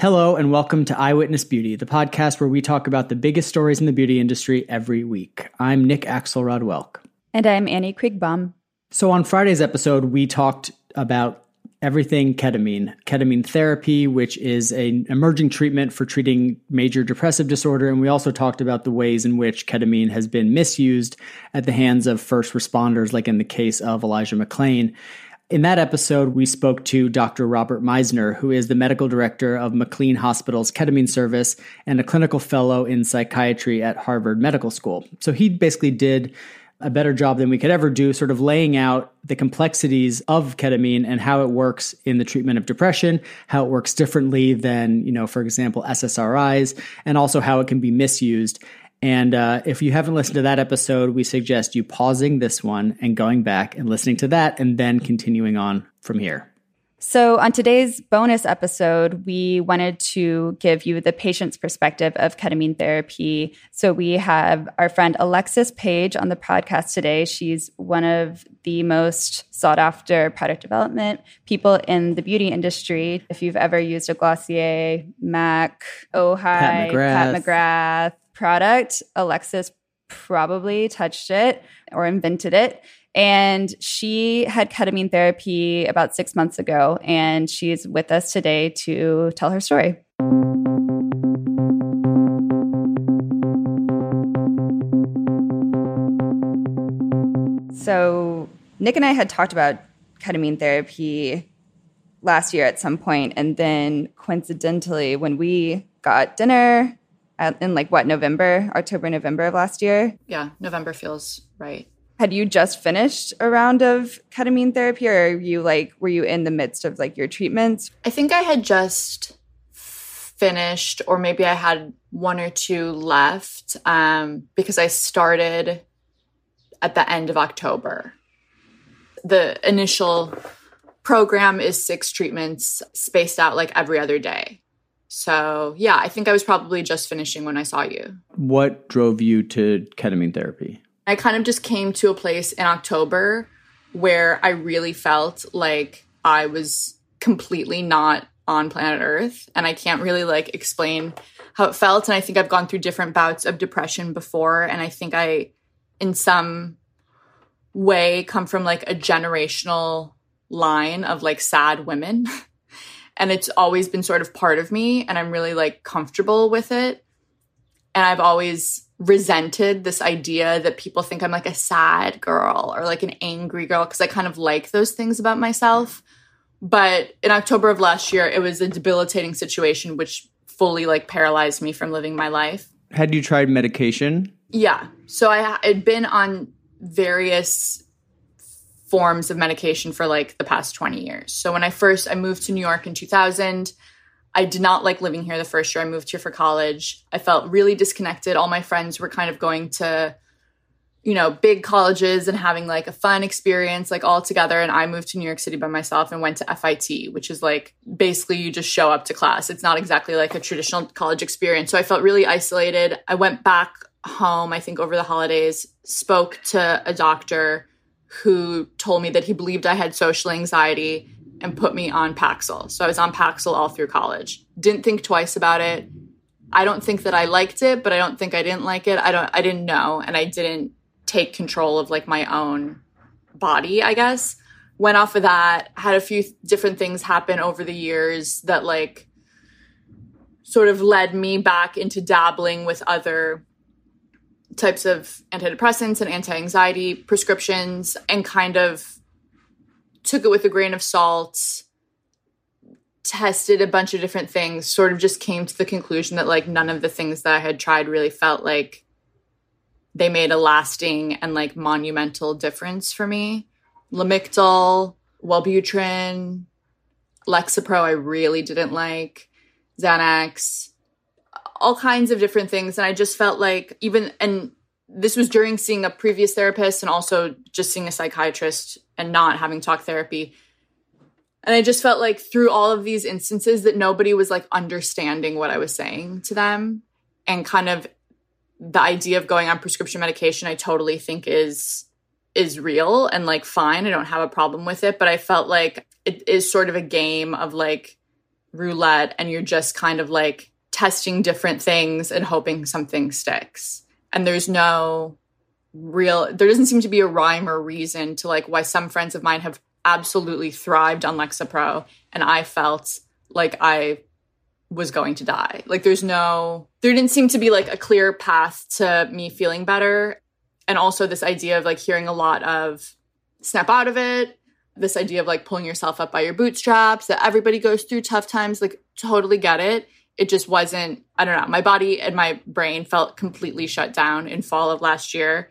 Hello, and welcome to Eyewitness Beauty, the podcast where we talk about the biggest stories in the beauty industry every week. I'm Nick Axelrod Welk. And I'm Annie Kreighbaum. So, on Friday's episode, we talked about everything ketamine, ketamine therapy, which is an emerging treatment for treating major depressive disorder. And we also talked about the ways in which ketamine has been misused at the hands of first responders, like in the case of Elijah McClain. In that episode, we spoke to Dr. Robert Meisner, who is the medical director of McLean Hospital's ketamine service and a clinical fellow in psychiatry at Harvard Medical School. So he basically did a better job than we could ever do, sort of laying out the complexities of ketamine and how it works in the treatment of depression, how it works differently than, you know, for example, SSRIs, and also how it can be misused. And uh, if you haven't listened to that episode, we suggest you pausing this one and going back and listening to that and then continuing on from here. So, on today's bonus episode, we wanted to give you the patient's perspective of ketamine therapy. So, we have our friend Alexis Page on the podcast today. She's one of the most sought after product development people in the beauty industry. If you've ever used a Glossier, MAC, Ojai, Pat McGrath, Pat McGrath product, Alexis probably touched it or invented it. And she had ketamine therapy about six months ago, and she's with us today to tell her story. So, Nick and I had talked about ketamine therapy last year at some point, and then coincidentally, when we got dinner in like what November, October, November of last year. Yeah, November feels right. Had you just finished a round of ketamine therapy, or are you like were you in the midst of like your treatments? I think I had just finished, or maybe I had one or two left um, because I started at the end of October. The initial program is six treatments spaced out like every other day. So, yeah, I think I was probably just finishing when I saw you. What drove you to ketamine therapy? I kind of just came to a place in October where I really felt like I was completely not on planet Earth. And I can't really like explain how it felt. And I think I've gone through different bouts of depression before. And I think I, in some way, come from like a generational line of like sad women. and it's always been sort of part of me and i'm really like comfortable with it. And i've always resented this idea that people think i'm like a sad girl or like an angry girl because i kind of like those things about myself. But in october of last year it was a debilitating situation which fully like paralyzed me from living my life. Had you tried medication? Yeah. So i had been on various forms of medication for like the past 20 years. So when I first I moved to New York in 2000, I did not like living here the first year I moved here for college. I felt really disconnected. All my friends were kind of going to you know, big colleges and having like a fun experience like all together and I moved to New York City by myself and went to FIT, which is like basically you just show up to class. It's not exactly like a traditional college experience. So I felt really isolated. I went back home I think over the holidays, spoke to a doctor who told me that he believed I had social anxiety and put me on Paxil. So I was on Paxil all through college. Didn't think twice about it. I don't think that I liked it, but I don't think I didn't like it. I don't I didn't know and I didn't take control of like my own body, I guess. Went off of that, had a few different things happen over the years that like sort of led me back into dabbling with other types of antidepressants and anti anxiety prescriptions and kind of took it with a grain of salt, tested a bunch of different things, sort of just came to the conclusion that like none of the things that I had tried really felt like they made a lasting and like monumental difference for me. Lamictal, Wellbutrin, Lexapro, I really didn't like. Xanax, all kinds of different things. And I just felt like even, and this was during seeing a previous therapist and also just seeing a psychiatrist and not having talk therapy. And I just felt like through all of these instances that nobody was like understanding what I was saying to them. And kind of the idea of going on prescription medication, I totally think is is real and like fine. I don't have a problem with it. But I felt like it is sort of a game of like roulette and you're just kind of like testing different things and hoping something sticks. And there's no real there doesn't seem to be a rhyme or reason to like why some friends of mine have absolutely thrived on Lexapro and I felt like I was going to die. Like there's no there didn't seem to be like a clear path to me feeling better and also this idea of like hearing a lot of snap out of it, this idea of like pulling yourself up by your bootstraps that everybody goes through tough times like totally get it. It just wasn't I don't know, my body and my brain felt completely shut down in fall of last year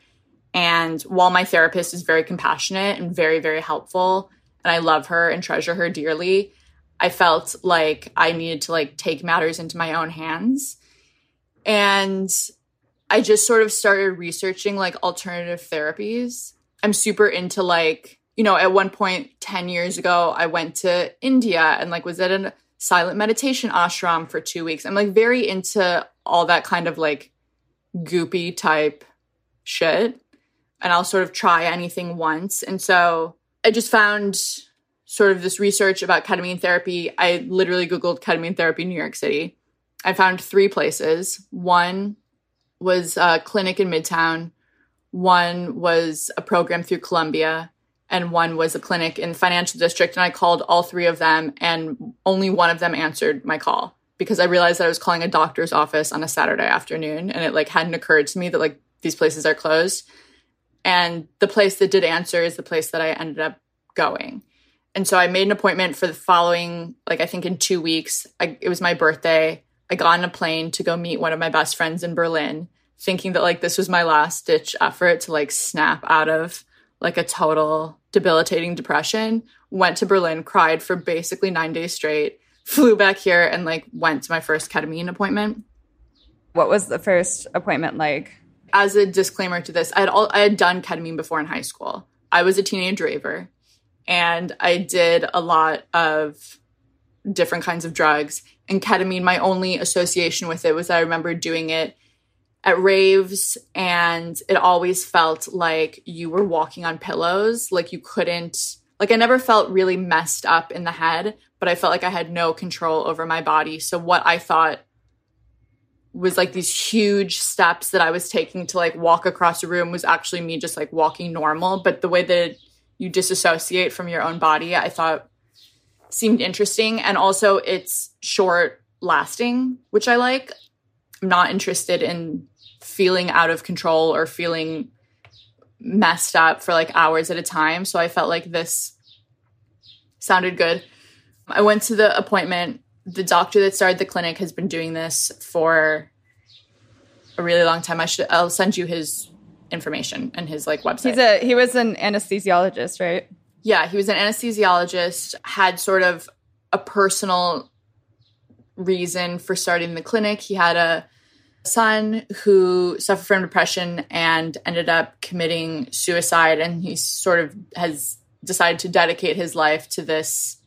and while my therapist is very compassionate and very, very helpful, and I love her and treasure her dearly, I felt like I needed to like take matters into my own hands. And I just sort of started researching like alternative therapies. I'm super into like, you know, at one point 10 years ago, I went to India and like was at a silent meditation ashram for two weeks. I'm like very into all that kind of like goopy type shit and I'll sort of try anything once. And so I just found sort of this research about ketamine therapy. I literally Googled ketamine therapy in New York City. I found three places. One was a clinic in Midtown, one was a program through Columbia, and one was a clinic in the financial district. And I called all three of them, and only one of them answered my call because I realized that I was calling a doctor's office on a Saturday afternoon, and it like hadn't occurred to me that like these places are closed. And the place that did answer is the place that I ended up going. And so I made an appointment for the following, like I think in two weeks. I, it was my birthday. I got on a plane to go meet one of my best friends in Berlin, thinking that like this was my last ditch effort to like snap out of like a total debilitating depression. Went to Berlin, cried for basically nine days straight, flew back here, and like went to my first ketamine appointment. What was the first appointment like? as a disclaimer to this, I had all I had done ketamine before in high school. I was a teenage raver and I did a lot of different kinds of drugs. And ketamine, my only association with it was I remember doing it at raves and it always felt like you were walking on pillows, like you couldn't like I never felt really messed up in the head, but I felt like I had no control over my body. So what I thought was like these huge steps that I was taking to like walk across a room was actually me just like walking normal. But the way that you disassociate from your own body, I thought seemed interesting. And also it's short lasting, which I like. I'm not interested in feeling out of control or feeling messed up for like hours at a time. So I felt like this sounded good. I went to the appointment the doctor that started the clinic has been doing this for a really long time. I should I'll send you his information and his like website. He's a he was an anesthesiologist, right? Yeah, he was an anesthesiologist, had sort of a personal reason for starting the clinic. He had a son who suffered from depression and ended up committing suicide and he sort of has decided to dedicate his life to this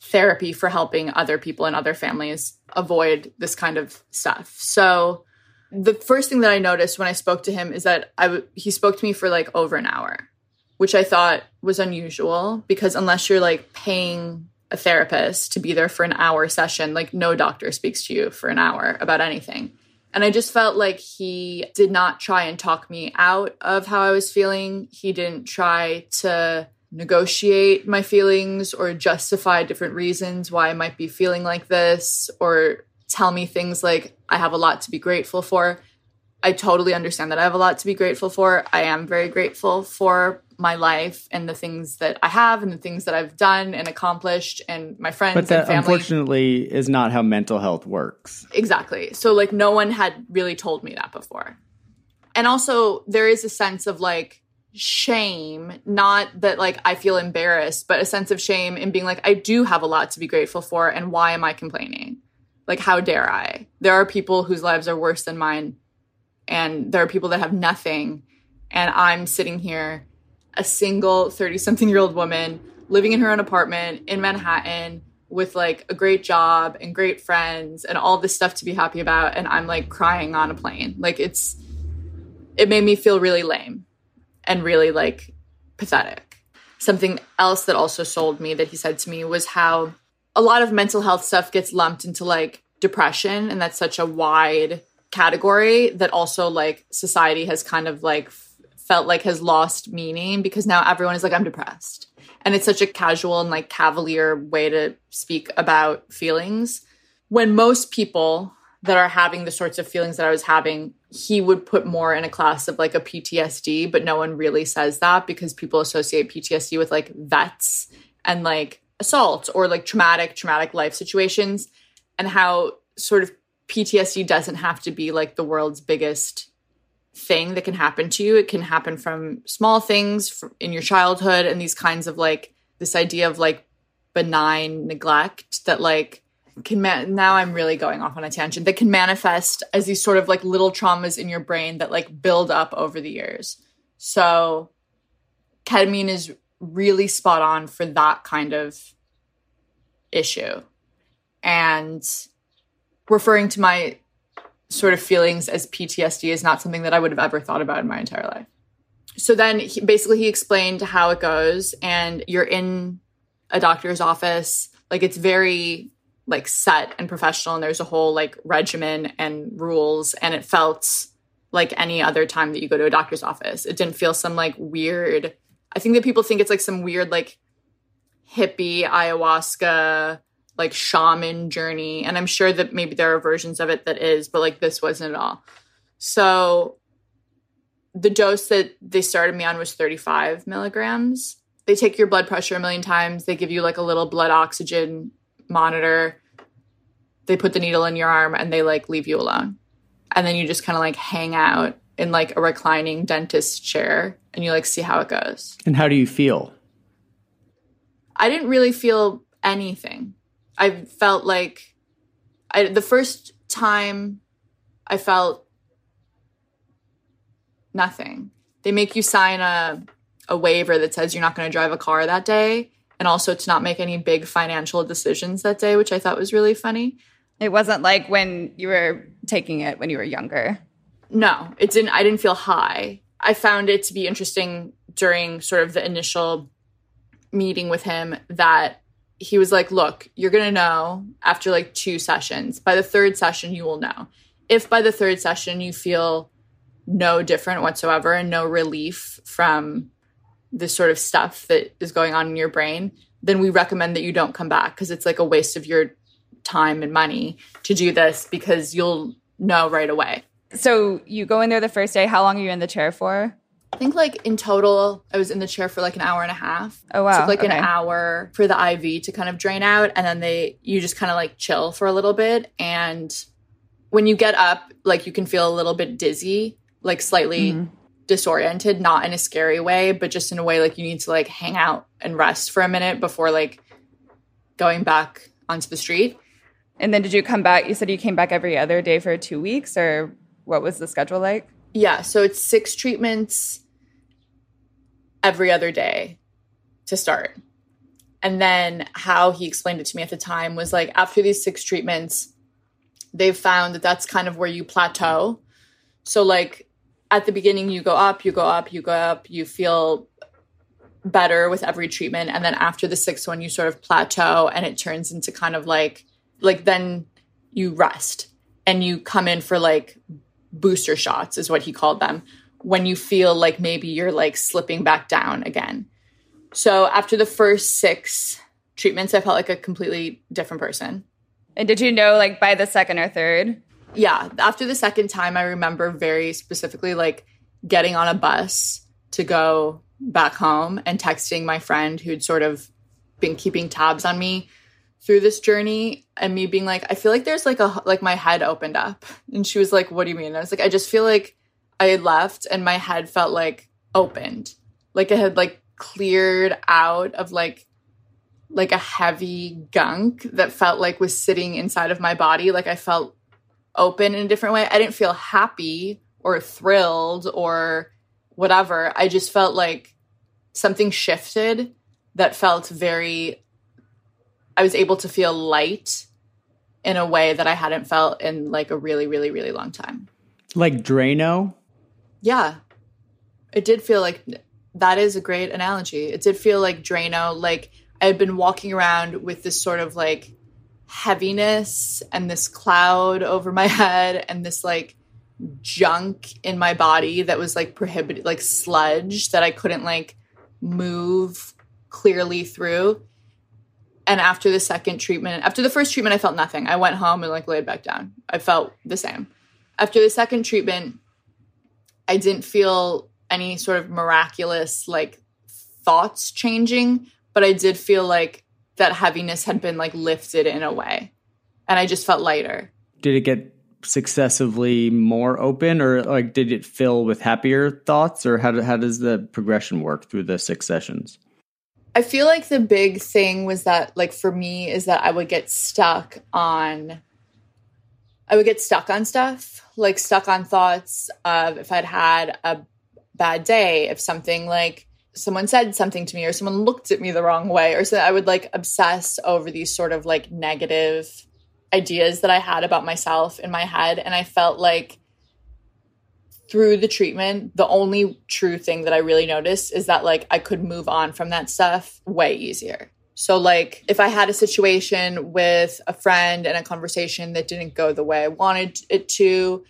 therapy for helping other people and other families avoid this kind of stuff. So the first thing that I noticed when I spoke to him is that I w- he spoke to me for like over an hour, which I thought was unusual because unless you're like paying a therapist to be there for an hour session, like no doctor speaks to you for an hour about anything. And I just felt like he did not try and talk me out of how I was feeling. He didn't try to negotiate my feelings or justify different reasons why I might be feeling like this or tell me things like I have a lot to be grateful for. I totally understand that I have a lot to be grateful for. I am very grateful for my life and the things that I have and the things that I've done and accomplished and my friends but that and family. unfortunately is not how mental health works. Exactly. So like no one had really told me that before. And also there is a sense of like shame, not that like I feel embarrassed, but a sense of shame in being like, I do have a lot to be grateful for, and why am I complaining? Like, how dare I? There are people whose lives are worse than mine, and there are people that have nothing, and I'm sitting here, a single 30 something year old woman living in her own apartment in Manhattan with like a great job and great friends and all this stuff to be happy about, and I'm like crying on a plane. Like, it's, it made me feel really lame and really like pathetic. Something else that also sold me that he said to me was how a lot of mental health stuff gets lumped into like depression and that's such a wide category that also like society has kind of like felt like has lost meaning because now everyone is like I'm depressed. And it's such a casual and like cavalier way to speak about feelings when most people that are having the sorts of feelings that I was having, he would put more in a class of like a PTSD, but no one really says that because people associate PTSD with like vets and like assault or like traumatic, traumatic life situations, and how sort of PTSD doesn't have to be like the world's biggest thing that can happen to you. It can happen from small things in your childhood and these kinds of like this idea of like benign neglect that like can man- now I'm really going off on a tangent that can manifest as these sort of like little traumas in your brain that like build up over the years. So ketamine is really spot on for that kind of issue. And referring to my sort of feelings as PTSD is not something that I would have ever thought about in my entire life. So then he, basically he explained how it goes and you're in a doctor's office like it's very like set and professional and there's a whole like regimen and rules and it felt like any other time that you go to a doctor's office. It didn't feel some like weird I think that people think it's like some weird like hippie ayahuasca like shaman journey and I'm sure that maybe there are versions of it that is but like this wasn't at all. So the dose that they started me on was 35 milligrams. They take your blood pressure a million times. They give you like a little blood oxygen monitor. They put the needle in your arm and they like leave you alone. And then you just kind of like hang out in like a reclining dentist chair and you like see how it goes. And how do you feel? I didn't really feel anything. I felt like I the first time I felt nothing. They make you sign a a waiver that says you're not going to drive a car that day and also to not make any big financial decisions that day, which I thought was really funny. It wasn't like when you were taking it when you were younger. No, it didn't I didn't feel high. I found it to be interesting during sort of the initial meeting with him that he was like, "Look, you're going to know after like two sessions. By the third session you will know. If by the third session you feel no different whatsoever and no relief from this sort of stuff that is going on in your brain, then we recommend that you don't come back because it's like a waste of your time and money to do this because you'll know right away. So you go in there the first day. How long are you in the chair for? I think like in total, I was in the chair for like an hour and a half. Oh wow! Took like okay. an hour for the IV to kind of drain out, and then they you just kind of like chill for a little bit. And when you get up, like you can feel a little bit dizzy, like slightly mm-hmm disoriented, not in a scary way, but just in a way like you need to like hang out and rest for a minute before like going back onto the street. And then did you come back? You said you came back every other day for two weeks, or what was the schedule like? Yeah, so it's six treatments every other day to start. And then how he explained it to me at the time was like after these six treatments, they've found that that's kind of where you plateau. So, like, at the beginning you go up, you go up, you go up, you feel better with every treatment and then after the sixth one you sort of plateau and it turns into kind of like like then you rest and you come in for like booster shots is what he called them when you feel like maybe you're like slipping back down again. So after the first 6 treatments I felt like a completely different person. And did you know like by the second or third? yeah, after the second time, I remember very specifically like getting on a bus to go back home and texting my friend who'd sort of been keeping tabs on me through this journey and me being like, I feel like there's like a, like my head opened up. And she was like, What do you mean? And I was like, I just feel like I had left and my head felt like opened. Like it had like cleared out of like, like a heavy gunk that felt like was sitting inside of my body. Like I felt open in a different way. I didn't feel happy or thrilled or whatever. I just felt like something shifted that felt very, I was able to feel light in a way that I hadn't felt in like a really, really, really long time. Like Drano? Yeah. It did feel like that is a great analogy. It did feel like Drano. Like, I had been walking around with this sort of like heaviness and this cloud over my head and this like junk in my body that was like prohibited, like sludge that I couldn't like move clearly through. And after the second treatment, after the first treatment, I felt nothing. I went home and like laid back down. I felt the same. After the second treatment, I didn't feel any sort of miraculous like thoughts changing, but I did feel like that heaviness had been like lifted in a way. And I just felt lighter. Did it get successively more open or like did it fill with happier thoughts or how, do, how does the progression work through the six sessions? I feel like the big thing was that like for me is that I would get stuck on I would get stuck on stuff, like stuck on thoughts of if I'd had a bad day, if something like someone said something to me or someone looked at me the wrong way or so I would like obsess over these sort of like negative ideas that I had about myself in my head and I felt like through the treatment the only true thing that I really noticed is that like I could move on from that stuff way easier. So like if I had a situation with a friend and a conversation that didn't go the way I wanted it to,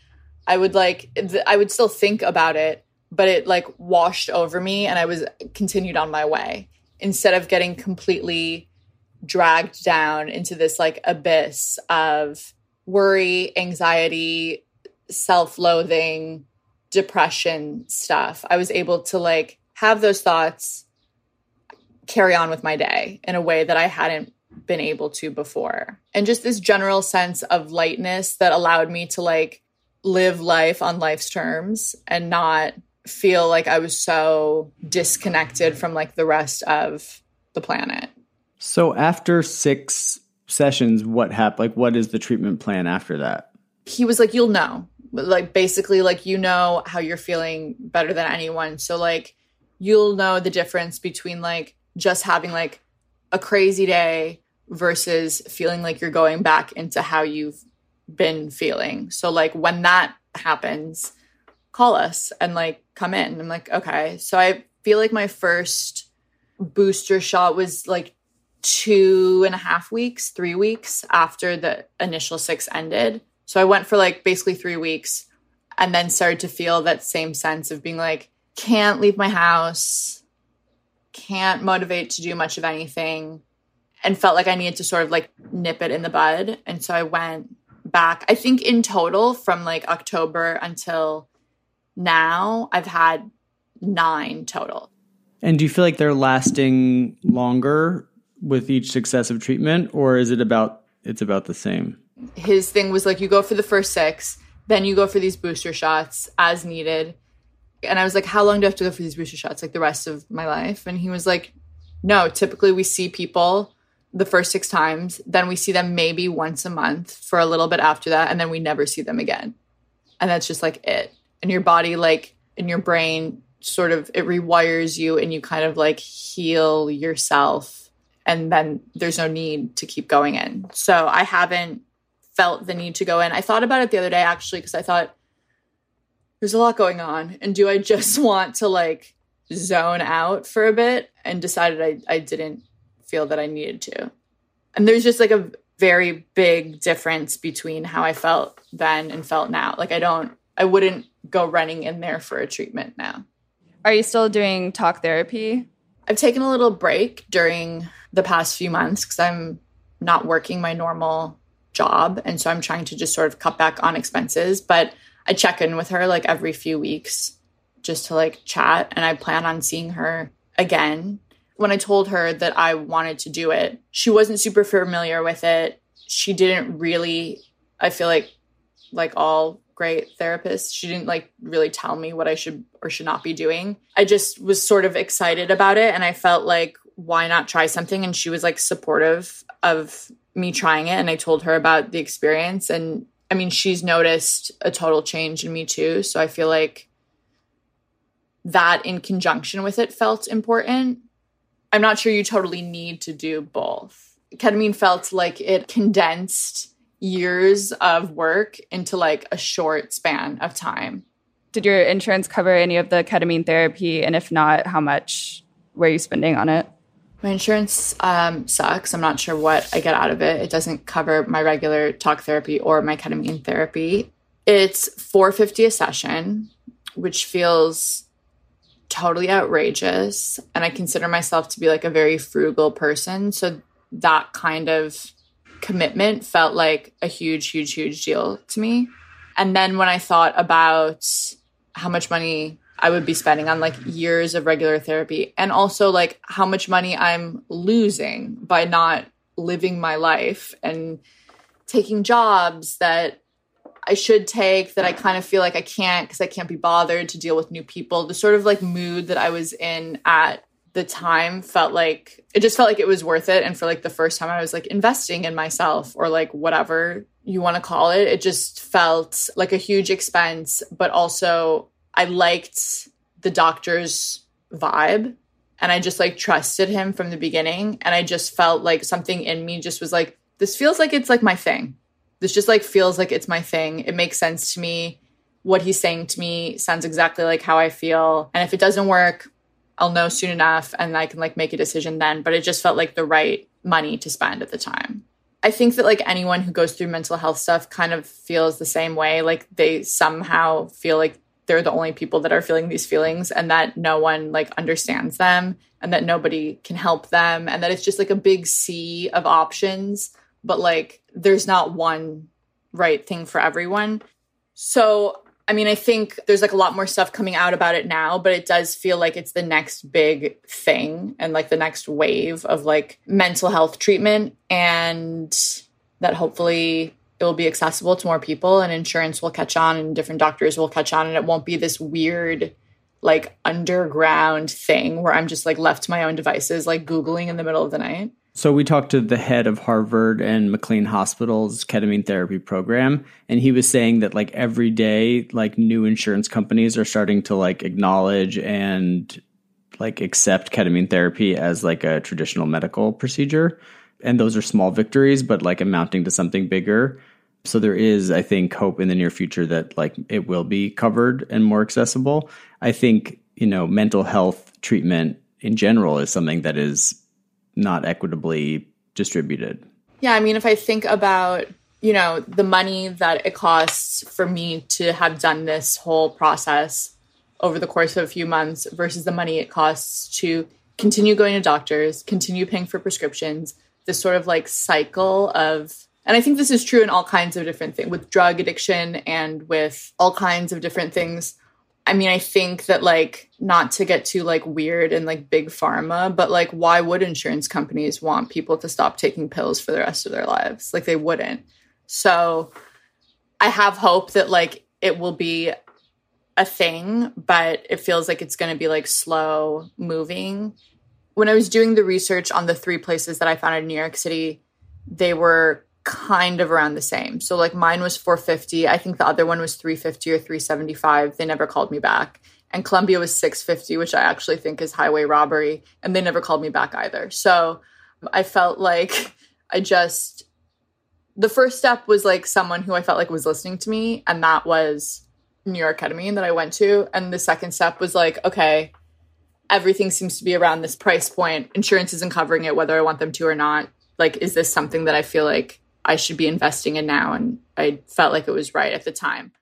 I would like I would still think about it but it like washed over me and I was continued on my way instead of getting completely dragged down into this like abyss of worry, anxiety, self loathing, depression stuff. I was able to like have those thoughts, carry on with my day in a way that I hadn't been able to before. And just this general sense of lightness that allowed me to like live life on life's terms and not feel like I was so disconnected from like the rest of the planet. So after six sessions, what happened? Like, what is the treatment plan after that? He was like, You'll know. Like, basically, like, you know how you're feeling better than anyone. So, like, you'll know the difference between like just having like a crazy day versus feeling like you're going back into how you've been feeling. So, like, when that happens, call us and like come in. I'm like, okay. So I feel like my first booster shot was like two and a half weeks, three weeks after the initial six ended. So I went for like basically three weeks and then started to feel that same sense of being like, can't leave my house, can't motivate to do much of anything, and felt like I needed to sort of like nip it in the bud. And so I went back, I think in total from like October until now I've had nine total. And do you feel like they're lasting longer with each successive treatment, or is it about it's about the same? His thing was like you go for the first six, then you go for these booster shots as needed. And I was like, How long do I have to go for these booster shots? Like the rest of my life? And he was like, No, typically we see people the first six times, then we see them maybe once a month for a little bit after that, and then we never see them again. And that's just like it and your body like in your brain sort of it rewires you and you kind of like heal yourself and then there's no need to keep going in. So I haven't felt the need to go in. I thought about it the other day actually because I thought there's a lot going on and do I just want to like zone out for a bit and decided I, I didn't feel that I needed to. And there's just like a very big difference between how I felt then and felt now. Like I don't I wouldn't go running in there for a treatment now. Are you still doing talk therapy? I've taken a little break during the past few months because I'm not working my normal job. And so I'm trying to just sort of cut back on expenses. But I check in with her like every few weeks just to like chat. And I plan on seeing her again. When I told her that I wanted to do it, she wasn't super familiar with it. She didn't really, I feel like, like all great therapists, She didn't like really tell me what I should or should not be doing. I just was sort of excited about it and I felt like why not try something and she was like supportive of me trying it and I told her about the experience and I mean she's noticed a total change in me too, so I feel like that in conjunction with it felt important. I'm not sure you totally need to do both. Ketamine felt like it condensed years of work into like a short span of time. Did your insurance cover any of the ketamine therapy? And if not, how much were you spending on it? My insurance um, sucks. I'm not sure what I get out of it. It doesn't cover my regular talk therapy or my ketamine therapy. It's 450 a session, which feels totally outrageous. And I consider myself to be like a very frugal person. So that kind of commitment felt like a huge, huge, huge deal to me. And then when I thought about how much money I would be spending on like years of regular therapy and also like how much money I'm losing by not living my life and taking jobs that I should take that I kind of feel like I can't because I can't be bothered to deal with new people. The sort of like mood that I was in at the time felt like it just felt like it was worth it. And for like the first time, I was like investing in myself or like whatever you want to call it. It just felt like a huge expense, but also I liked the doctor's vibe and I just like trusted him from the beginning. And I just felt like something in me just was like, this feels like it's like my thing. This just like feels like it's my thing. It makes sense to me. What he's saying to me sounds exactly like how I feel. And if it doesn't work, I'll know soon enough and I can like make a decision then. But it just felt like the right money to spend at the time. I think that like anyone who goes through mental health stuff kind of feels the same way. Like they somehow feel like they're the only people that are feeling these feelings and that no one like understands them and that nobody can help them and that it's just like a big sea of options but like there's not one right thing for everyone. So i mean i think there's like a lot more stuff coming out about it now but it does feel like it's the next big thing and like the next wave of like mental health treatment and that hopefully it will be accessible to more people and insurance will catch on and different doctors will catch on and it won't be this weird like underground thing where I'm just like left to my own devices, like Googling in the middle of the night. So we talked to the head of Harvard and McLean Hospital's ketamine therapy program, and he was saying that like every day, like new insurance companies are starting to like acknowledge and like accept ketamine therapy as like a traditional medical procedure. And those are small victories, but like amounting to something bigger. So there is, I think, hope in the near future that like it will be covered and more accessible. I think, you know, mental health treatment in general is something that is not equitably distributed. Yeah, I mean, if I think about, you know, the money that it costs for me to have done this whole process over the course of a few months versus the money it costs to continue going to doctors, continue paying for prescriptions, this sort of like cycle of and I think this is true in all kinds of different things with drug addiction and with all kinds of different things. I mean, I think that like not to get too like weird and like big pharma, but like why would insurance companies want people to stop taking pills for the rest of their lives? Like they wouldn't. So I have hope that like it will be a thing, but it feels like it's going to be like slow moving. When I was doing the research on the three places that I found in New York City, they were kind of around the same. So like mine was 450. I think the other one was 350 or 375. They never called me back. And Columbia was 650, which I actually think is highway robbery, and they never called me back either. So I felt like I just the first step was like someone who I felt like was listening to me, and that was New York Ketamine that I went to. And the second step was like, okay, everything seems to be around this price point. Insurance isn't covering it, whether I want them to or not. Like, is this something that I feel like I should be investing in now. And I felt like it was right at the time.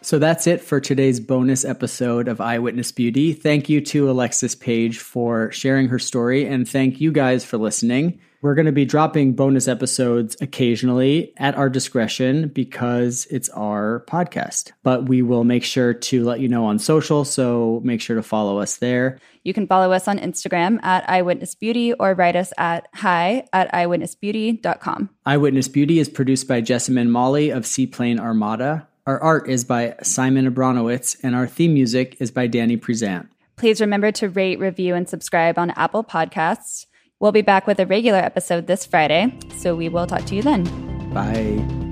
So that's it for today's bonus episode of Eyewitness Beauty. Thank you to Alexis Page for sharing her story, and thank you guys for listening. We're going to be dropping bonus episodes occasionally at our discretion because it's our podcast. But we will make sure to let you know on social, so make sure to follow us there. You can follow us on Instagram at Eyewitness Beauty or write us at hi at eyewitnessbeauty.com. Eyewitness Beauty is produced by Jessamine Molly of Seaplane Armada. Our art is by Simon Abronowitz, and our theme music is by Danny Prezant. Please remember to rate, review, and subscribe on Apple Podcasts. We'll be back with a regular episode this Friday, so we will talk to you then. Bye.